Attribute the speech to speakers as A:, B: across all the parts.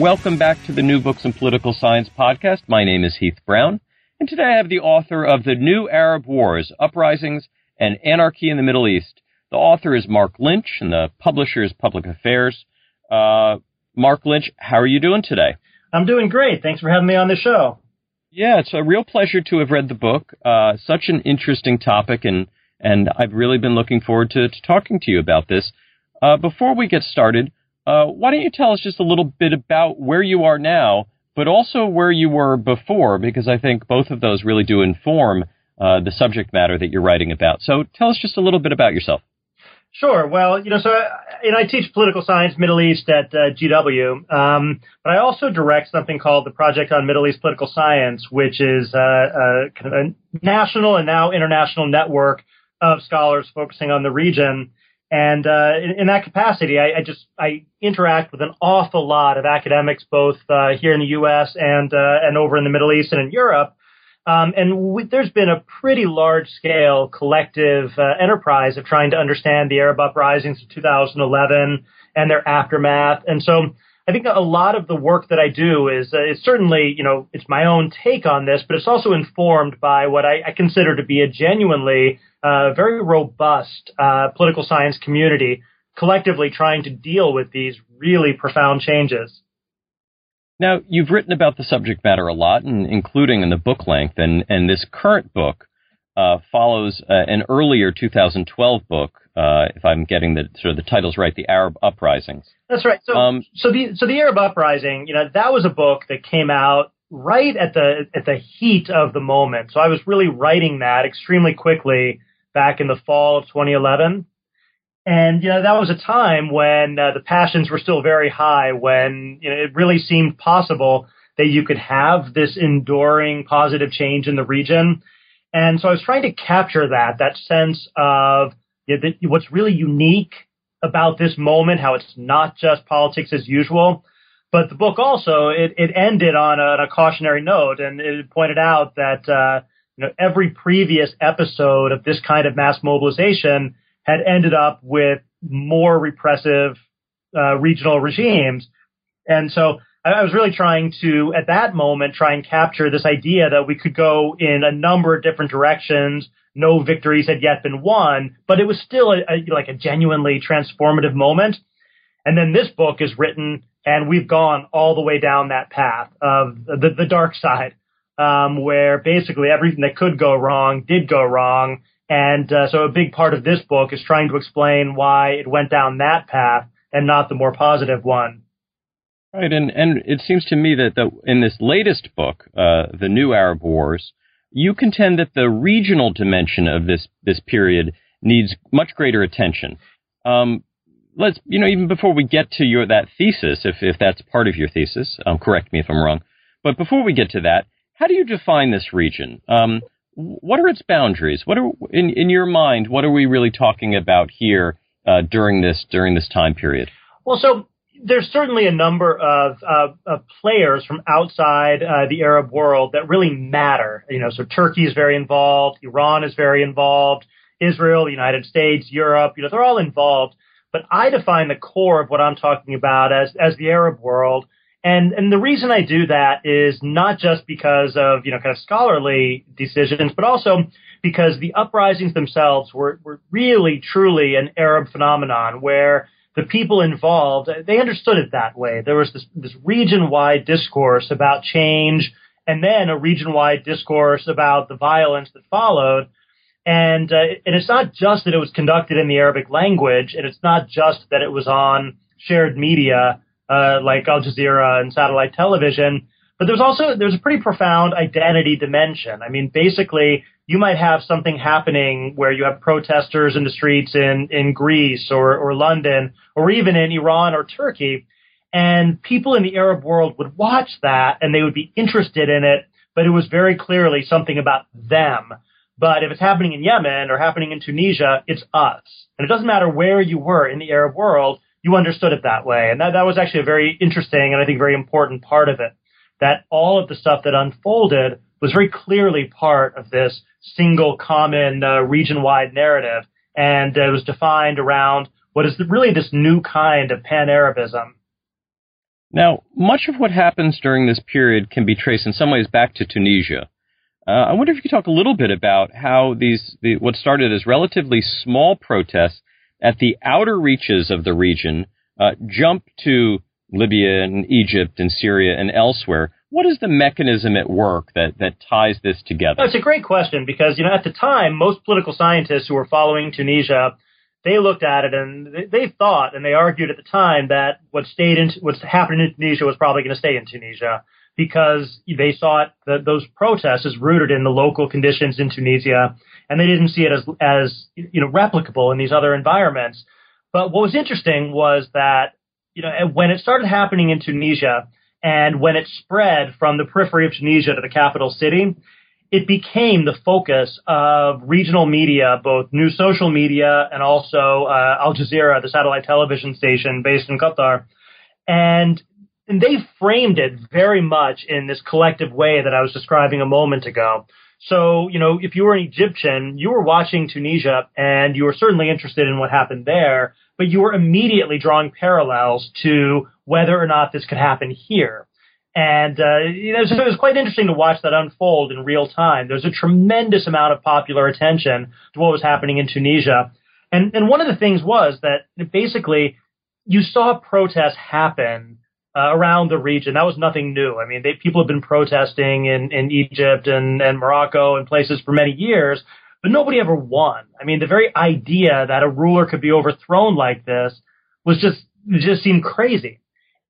A: Welcome back to the New Books in Political Science podcast. My name is Heath Brown, and today I have the author of The New Arab Wars Uprisings and Anarchy in the Middle East. The author is Marc Lynch, and the publisher is Public Affairs. Uh, Marc Lynch, how are you doing today?
B: I'm doing great. Thanks for having me on the show.
A: Yeah, it's a real pleasure to have read the book. Uh, such an interesting topic, and and I've really been looking forward to, to talking to you about this. Uh, before we get started, uh, why don't you tell us just a little bit about where you are now, but also where you were before, because I think both of those really do inform uh, the subject matter that you're writing about. So tell us just a little bit about yourself.
B: Sure. Well, you know, so you know, I teach political science Middle East at uh, GW, um, but I also direct something called the Project on Middle East Political Science, which is uh, a kind of a national and now international network of scholars focusing on the region. And uh, in, in, that capacity, I, I, just I interact with an awful lot of academics, both uh, here in the U.S. and uh, and over in the Middle East and in Europe. Um, and we, there's been a pretty large scale collective uh, enterprise of trying to understand the Arab uprisings of 2011 and their aftermath. And so I think a lot of the work that I do is uh, it's certainly you know it's my own take on this, but it's also informed by what I, I consider to be a genuinely uh, very robust uh, political science community collectively trying to deal with these really profound changes.
A: Now, you've written about the subject matter a lot, and including in the book length, and, and this current book uh, follows uh, an earlier 2012 book, uh, if I'm getting the sort of the titles right, the Arab Uprisings.
B: That's right. So, um, so the so the Arab Uprising, you know, that was a book that came out right at the at the heat of the moment. So I was really writing that extremely quickly back in the fall of 2011. And, you know, that was a time when uh, the passions were still very high, when, you know, it really seemed possible that you could have this enduring positive change in the region. And so I was trying to capture that, that sense of you know, that what's really unique about this moment, how it's not just politics as usual. But the book also, it, it ended on a, a cautionary note and it pointed out that, uh, you know, every previous episode of this kind of mass mobilization had ended up with more repressive uh, regional regimes. And so I, was really trying to, at that moment, try and capture this idea that we could go in a number of different directions. No victories had yet been won, but it was still a, a, like a genuinely transformative moment. And then this book is written, and we've gone all the way down that path of the, the dark side um, where basically everything that could go wrong did go wrong. And uh, so a big part of this book is trying to explain why it went down that path and not the more positive one.
A: Right, and and it seems to me that the, in this latest book, uh, the New Arab Wars, you contend that the regional dimension of this this period needs much greater attention. Um, let's, you know, even before we get to your that thesis, if if that's part of your thesis, um, correct me if I'm wrong. But before we get to that, how do you define this region? Um, what are its boundaries? What are in in your mind? What are we really talking about here uh, during this during this time period?
B: Well, so there's certainly a number of, of players from outside uh, the Arab world that really matter. You know, so Turkey is very involved, Iran is very involved, Israel, the United States, Europe. You know, they're all involved. But I define the core of what I'm talking about as as the Arab world. And and the reason I do that is not just because of you know kind of scholarly decisions, but also because the uprisings themselves were, were really truly an Arab phenomenon where the people involved, they understood it that way. There was this, this region-wide discourse about change and then a region-wide discourse about the violence that followed. And, uh, and it's not just that it was conducted in the Arabic language, and it's not just that it was on shared media, uh, like Al Jazeera and satellite television, but there's also, there's a pretty profound identity dimension. I mean, basically, you might have something happening where you have protesters in the streets in, in Greece or, or London or even in Iran or Turkey. And people in the Arab world would watch that and they would be interested in it, but it was very clearly something about them. But if it's happening in Yemen or happening in Tunisia, it's us. And it doesn't matter where you were in the Arab world, you understood it that way. And that, that was actually a very interesting and I think very important part of it. That all of the stuff that unfolded was very clearly part of this single common uh, region-wide narrative, and it was defined around what is really this new kind of pan-Arabism.
A: Now, much of what happens during this period can be traced in some ways back to Tunisia. Uh, I wonder if you could talk a little bit about how these the, what started as relatively small protests at the outer reaches of the region uh, jumped to Libya and Egypt and Syria and elsewhere, what is the mechanism at work that, that ties this together?
B: It's a great question because, you know, at the time, most political scientists who were following Tunisia, they looked at it and they, they thought and they argued at the time that what stayed in, what's happening in Tunisia was probably going to stay in Tunisia because they saw it, that those protests as rooted in the local conditions in Tunisia and they didn't see it as, as, you know, replicable in these other environments. But what was interesting was that, you know, when it started happening in Tunisia, and when it spread from the periphery of Tunisia to the capital city, it became the focus of regional media, both new social media and also uh, Al Jazeera, the satellite television station based in Qatar. And, and they framed it very much in this collective way that I was describing a moment ago. So, you know, if you were an Egyptian, you were watching Tunisia and you were certainly interested in what happened there, but you were immediately drawing parallels to whether or not this could happen here. And uh, you know, so it was quite interesting to watch that unfold in real time. There was a tremendous amount of popular attention to what was happening in Tunisia, and and one of the things was that basically you saw protests happen uh, around the region. That was nothing new. I mean, they, people have been protesting in in Egypt and and Morocco and places for many years, but nobody ever won. I mean, the very idea that a ruler could be overthrown like this was just just seemed crazy.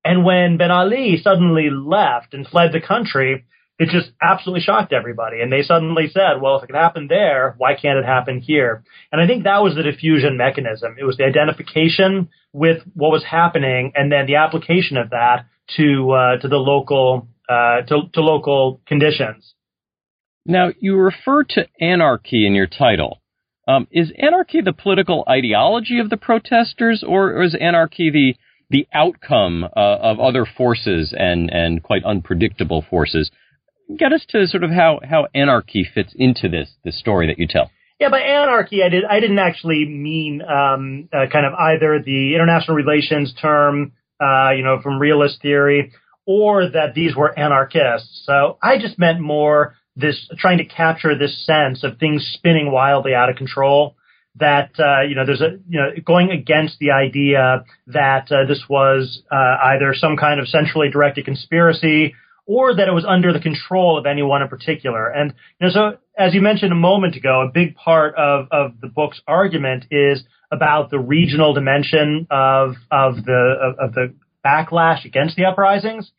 B: And when Ben Ali suddenly left and fled the country, it just absolutely shocked everybody. And they suddenly said, well, if it could happen there, why can't it happen here? And I think that was the diffusion mechanism. It was the identification with what was happening and then the application of that to, uh, to the local, uh, to, to local conditions.
A: Now, you refer to anarchy in your title. Um, is anarchy the political ideology of the protesters, or, or is anarchy the the outcome uh, of other forces and, and quite unpredictable forces. Get us to sort of how, how anarchy fits into this, this story that you tell.
B: Yeah, by anarchy, I did I didn't actually mean um, uh, kind of either the international relations term, uh, you know, from realist theory, or that these were anarchists. So I just meant more this trying to capture this sense of things spinning wildly out of control that uh, you know there's a you know going against the idea that uh, this was uh, either some kind of centrally directed conspiracy or that it was under the control of anyone in particular. And you know, so as you mentioned a moment ago, a big part of of the book's argument is about the regional dimension of of the of, of the backlash against the uprisings.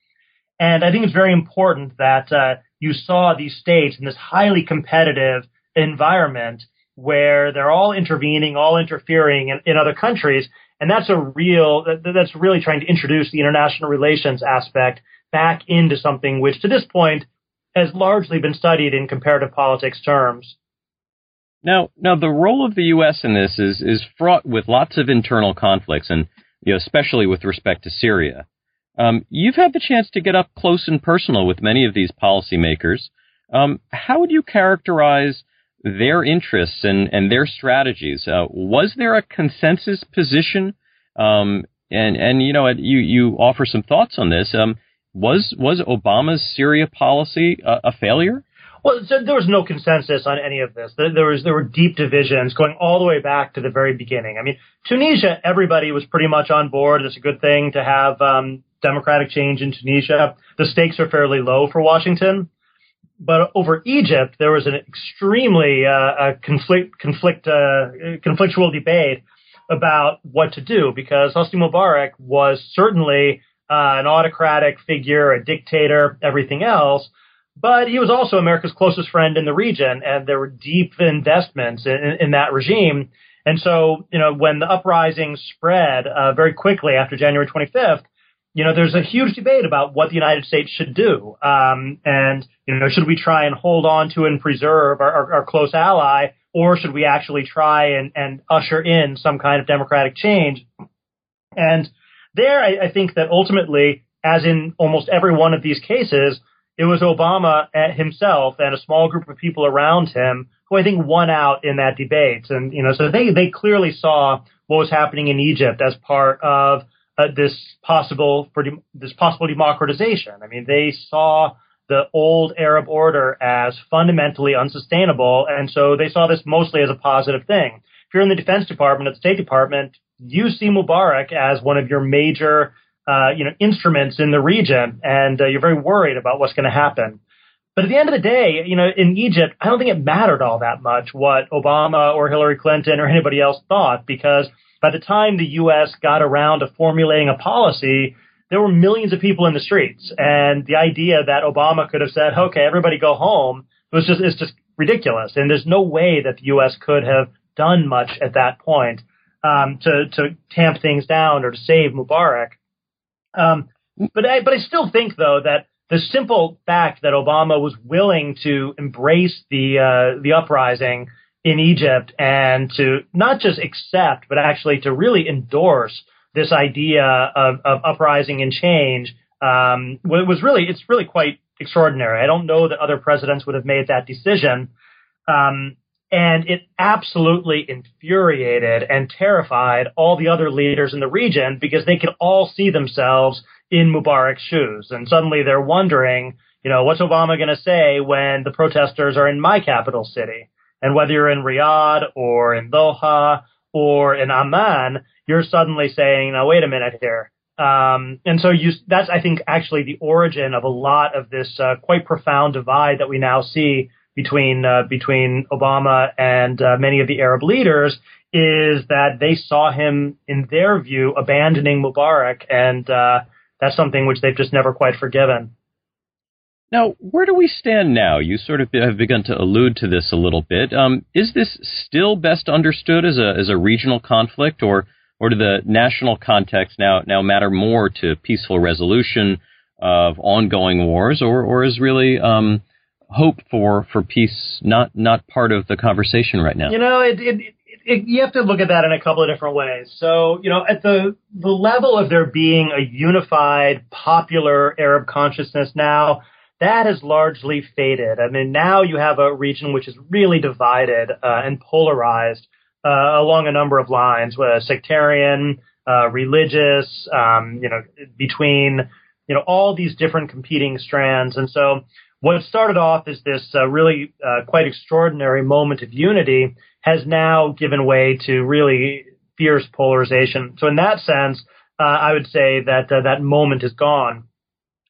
B: And I think it's very important that uh, you saw these states in this highly competitive environment where they're all intervening, all interfering in, in other countries. And that's a real, that, that's really trying to introduce the international relations aspect back into something which to this point has largely been studied in comparative politics terms.
A: Now, now the role of the U.S. in this is is fraught with lots of internal conflicts, and you know, especially with respect to Syria. Um, you've had the chance to get up close and personal with many of these policymakers. Um, how would you characterize their interests and, and their strategies? Uh, was there a consensus position? Um, and and you know, you you offer some thoughts on this. Um, was was Obama's Syria policy a, a failure?
B: Well, so there was no consensus on any of this. There, was there were deep divisions going all the way back to the very beginning. I mean, Tunisia, everybody was pretty much on board. It's a good thing to have um, democratic change in Tunisia. The stakes are fairly low for Washington. But over Egypt, there was an extremely uh, conflict, conflict, uh, conflictual debate about what to do because Hosni Mubarak was certainly uh, an autocratic figure, a dictator, everything else. But he was also America's closest friend in the region, and there were deep investments in, in that regime. And so, you know, when the uprising spread uh, very quickly after January 25th, you know, there's a huge debate about what the United States should do. Um, and, you know, should we try and hold on to and preserve our, our, our close ally, or should we actually try and, and usher in some kind of democratic change? And there, I, I think that ultimately, as in almost every one of these cases, it was Obama himself and a small group of people around him who I think won out in that debate. And, you know, so they, they clearly saw what was happening in Egypt as part of uh, this possible, for de- this possible democratization. I mean, they saw the old Arab order as fundamentally unsustainable. And so they saw this mostly as a positive thing. If you're in the Defense Department, at the State Department, you see Mubarak as one of your major uh, you know, instruments in the region, and uh, you're very worried about what's going to happen. But at the end of the day, you know, in Egypt, I don't think it mattered all that much what Obama or Hillary Clinton or anybody else thought, because by the time the U.S. got around to formulating a policy, there were millions of people in the streets, and the idea that Obama could have said, "Okay, everybody go home," was just is just ridiculous. And there's no way that the U.S. could have done much at that point um, to to tamp things down or to save Mubarak. Um, but I, but I still think though that the simple fact that Obama was willing to embrace the uh, the uprising in Egypt and to not just accept but actually to really endorse this idea of, of uprising and change um, was really it's really quite extraordinary. I don't know that other presidents would have made that decision. Um, and it absolutely infuriated and terrified all the other leaders in the region because they could all see themselves in Mubarak's shoes. And suddenly they're wondering, you know, what's Obama going to say when the protesters are in my capital city? And whether you're in Riyadh or in Doha or in Amman, you're suddenly saying, now wait a minute here. Um, and so you, that's, I think, actually the origin of a lot of this uh, quite profound divide that we now see between uh, between Obama and uh, many of the Arab leaders is that they saw him, in their view, abandoning Mubarak, and uh, that's something which they've just never quite forgiven.
A: Now, where do we stand now? You sort of have begun to allude to this a little bit. Um, is this still best understood as a as a regional conflict, or or do the national context now now matter more to peaceful resolution of ongoing wars, or or is really um, hope for for peace not not part of the conversation right now?
B: You know, it, it, it, you have to look at that in a couple of different ways. So, you know, at the the level of there being a unified popular Arab consciousness now, that has largely faded. I mean, now you have a region which is really divided uh, and polarized uh, along a number of lines, uh, sectarian, religious, um, you know, between you know all these different competing strands, and so what started off as this uh, really uh, quite extraordinary moment of unity has now given way to really fierce polarization. So in that sense, uh, I would say that that moment is gone.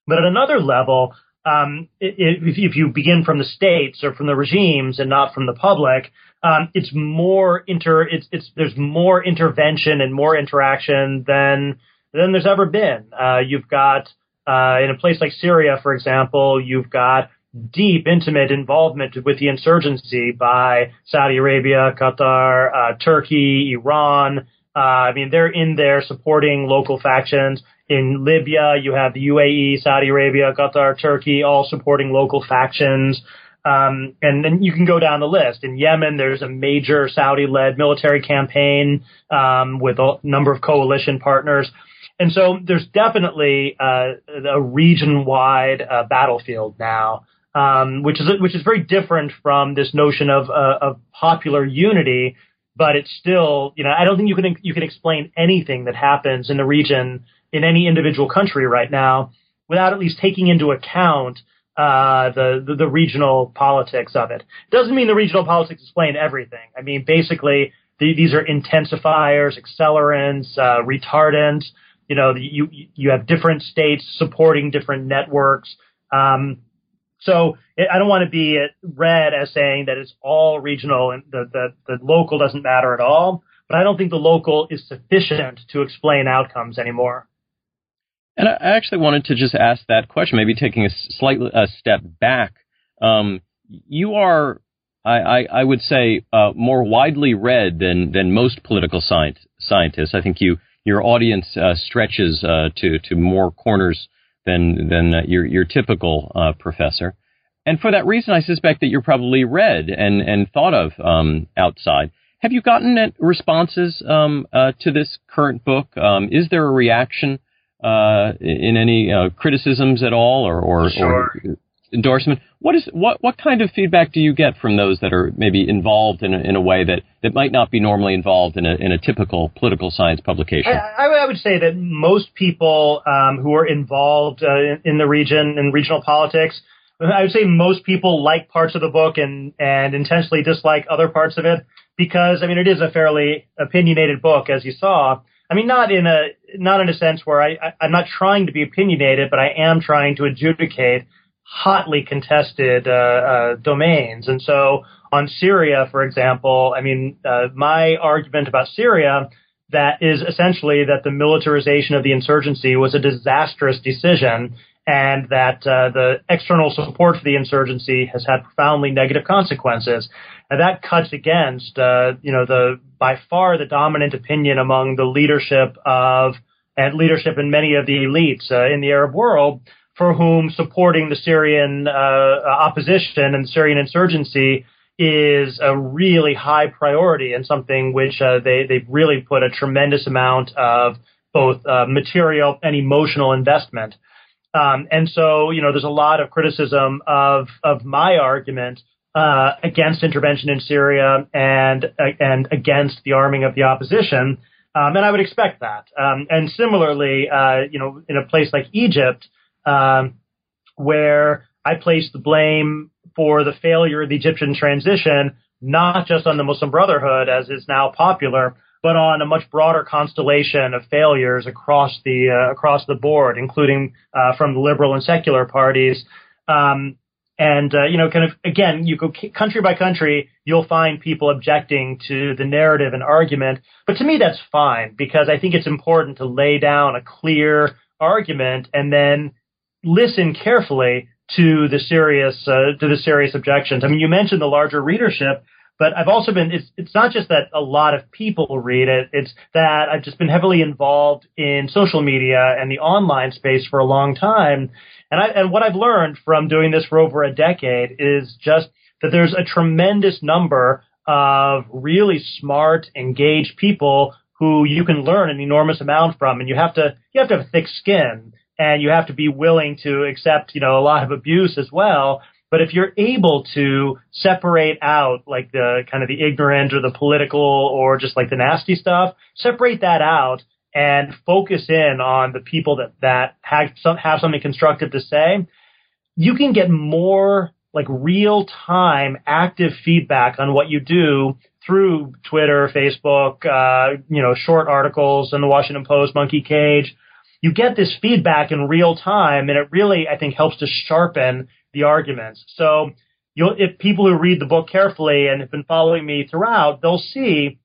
B: But at another level, um, if, you begin from the states or from the regimes and not from the public, um, it's more inter. It's, it's there's more intervention and more interaction than than there's ever been. Uh, you've got uh, in a place like Syria, for example, you've got deep, intimate involvement with the insurgency by Saudi Arabia, Qatar, uh, Turkey, Iran. Uh, I mean, they're in there supporting local factions. In Libya, you have the UAE, Saudi Arabia, Qatar, Turkey, all supporting local factions. Um, and then you can go down the list. In Yemen, there's a major Saudi-led military campaign um, with a number of coalition partners. And so there's definitely uh, a region-wide uh, battlefield now, um, which is which is very different from this notion of uh, of popular unity. But it's still, you know, I don't think you can you can explain anything that happens in the region in any individual country right now without at least taking into account uh, the, the, the regional politics of it. Doesn't mean the regional politics explain everything. I mean, basically, the, these are intensifiers, accelerants, uh, retardants. You know, you you have different states supporting different networks. Um, so I don't want to be read as saying that it's all regional and the, the, the local doesn't matter at all. But I don't think the local is sufficient to explain outcomes anymore.
A: And I actually wanted to just ask that question, maybe taking a slightly a step back. Um, you are, I, I, I would say, uh, more widely read than than most political science, scientists. I think you your audience uh, stretches uh, to to more corners than than uh, your your typical uh, professor. And for that reason, I suspect that you're probably read and and thought of um, outside. Have you gotten responses um, uh, to this current book? Um, is there a reaction? uh, in any uh, criticisms at all or, or,
B: sure. or,
A: endorsement. What is what what kind of feedback do you get from those that are maybe involved in a, in a way that, that might not be normally involved in a in a typical political science publication?
B: I, I would say that most people um, who are involved uh, in, the region in regional politics. I would say most people like parts of the book and, and intentionally dislike other parts of it because, I mean, it is a fairly opinionated book, as you saw. I mean, not in a not in a sense where I, I I'm not trying to be opinionated, but I am trying to adjudicate hotly contested uh, uh, domains. And so on Syria, for example, I mean, uh, my argument about Syria that is essentially that the militarization of the insurgency was a disastrous decision and that uh, the external support for the insurgency has had profoundly negative consequences. And that cuts against, uh, you know, the by far the dominant opinion among the leadership of and leadership in many of the elites uh, in the Arab world, for whom supporting the Syrian uh, opposition and Syrian insurgency is a really high priority and something which uh, they they've really put a tremendous amount of both uh, material and emotional investment. Um, and so, you know, there's a lot of criticism of of my argument uh, against intervention in Syria and uh, and against the arming of the opposition. Um, and I would expect that. Um, and similarly, uh, you know, in a place like Egypt, um, where I place the blame for the failure of the Egyptian transition not just on the Muslim Brotherhood, as is now popular, but on a much broader constellation of failures across the uh, across the board, including uh, from the liberal and secular parties. Um, and uh, you know, kind of again, you go country by country, you'll find people objecting to the narrative and argument. But to me, that's fine because I think it's important to lay down a clear argument and then listen carefully to the serious uh, to the serious objections. I mean, you mentioned the larger readership. But I've also been, it's, it's not just that a lot of people read it, it's that I've just been heavily involved in social media and the online space for a long time. And I, and what I've learned from doing this for over a decade is just that there's a tremendous number of really smart, engaged people who you can learn an enormous amount from. And you have to, you have to have thick skin and you have to be willing to accept, you know, a lot of abuse as well. But if you're able to separate out like the kind of the ignorant or the political or just like the nasty stuff, separate that out and focus in on the people that, that have, some, have something constructive to say, you can get more like real time active feedback on what you do through Twitter, Facebook, uh, you know, short articles in the Washington Post, Monkey Cage. You get this feedback in real time and it really, I think, helps to sharpen the arguments. So you'll, if people who read the book carefully and have been following me throughout, they'll see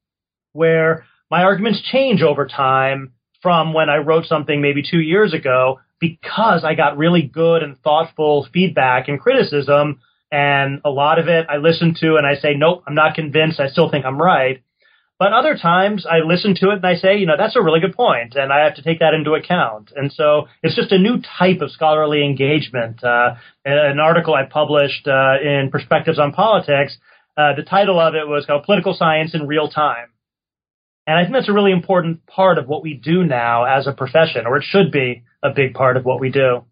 B: where my arguments change over time from when I wrote something maybe two years ago because I got really good and thoughtful feedback and criticism. And a lot of it I listen to and I say, nope, I'm not convinced. I still think I'm right. But other times I listen to it and I say, you know, that's a really good point, and I have to take that into account. And so it's just a new type of scholarly engagement. Uh, an article I published uh, in Perspectives on Politics, uh, the title of it was called Political Science in Real Time. And I think that's a really important part of what we do now as a profession, or it should be a big part of what we do.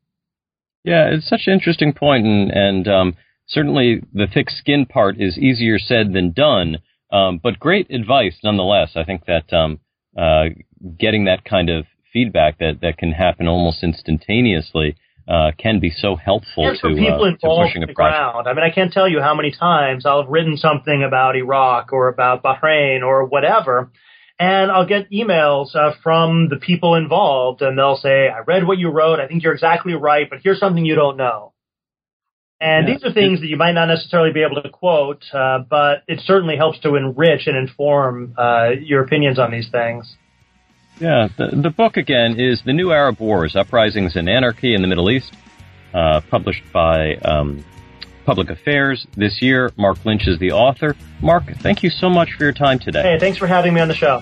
A: Yeah, it's such an interesting point, and, and um, certainly the thick skin part is easier said than done. Um, but great advice nonetheless. I think that um, uh, getting that kind of feedback that, that can happen almost instantaneously uh, can be so helpful to,
B: for people
A: uh, to pushing a project.
B: I mean, I can't tell you how many times I'll have written something about Iraq or about Bahrain or whatever, and I'll get emails uh, from the people involved, and they'll say, "I read what you wrote. I think you're exactly right, but here's something you don't know." And
A: Yeah.
B: these are things that you might not necessarily be able to quote, uh, but it certainly helps to enrich and inform uh, your opinions on these things.
A: Yeah, the, the book again is The New Arab Wars Uprisings and Anarchy in the Middle East, uh, published by um, Public Affairs this year. Marc Lynch is the author. Marc, thank you so much for your time today.
B: Hey, thanks for having me on the show.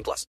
C: 18 plus.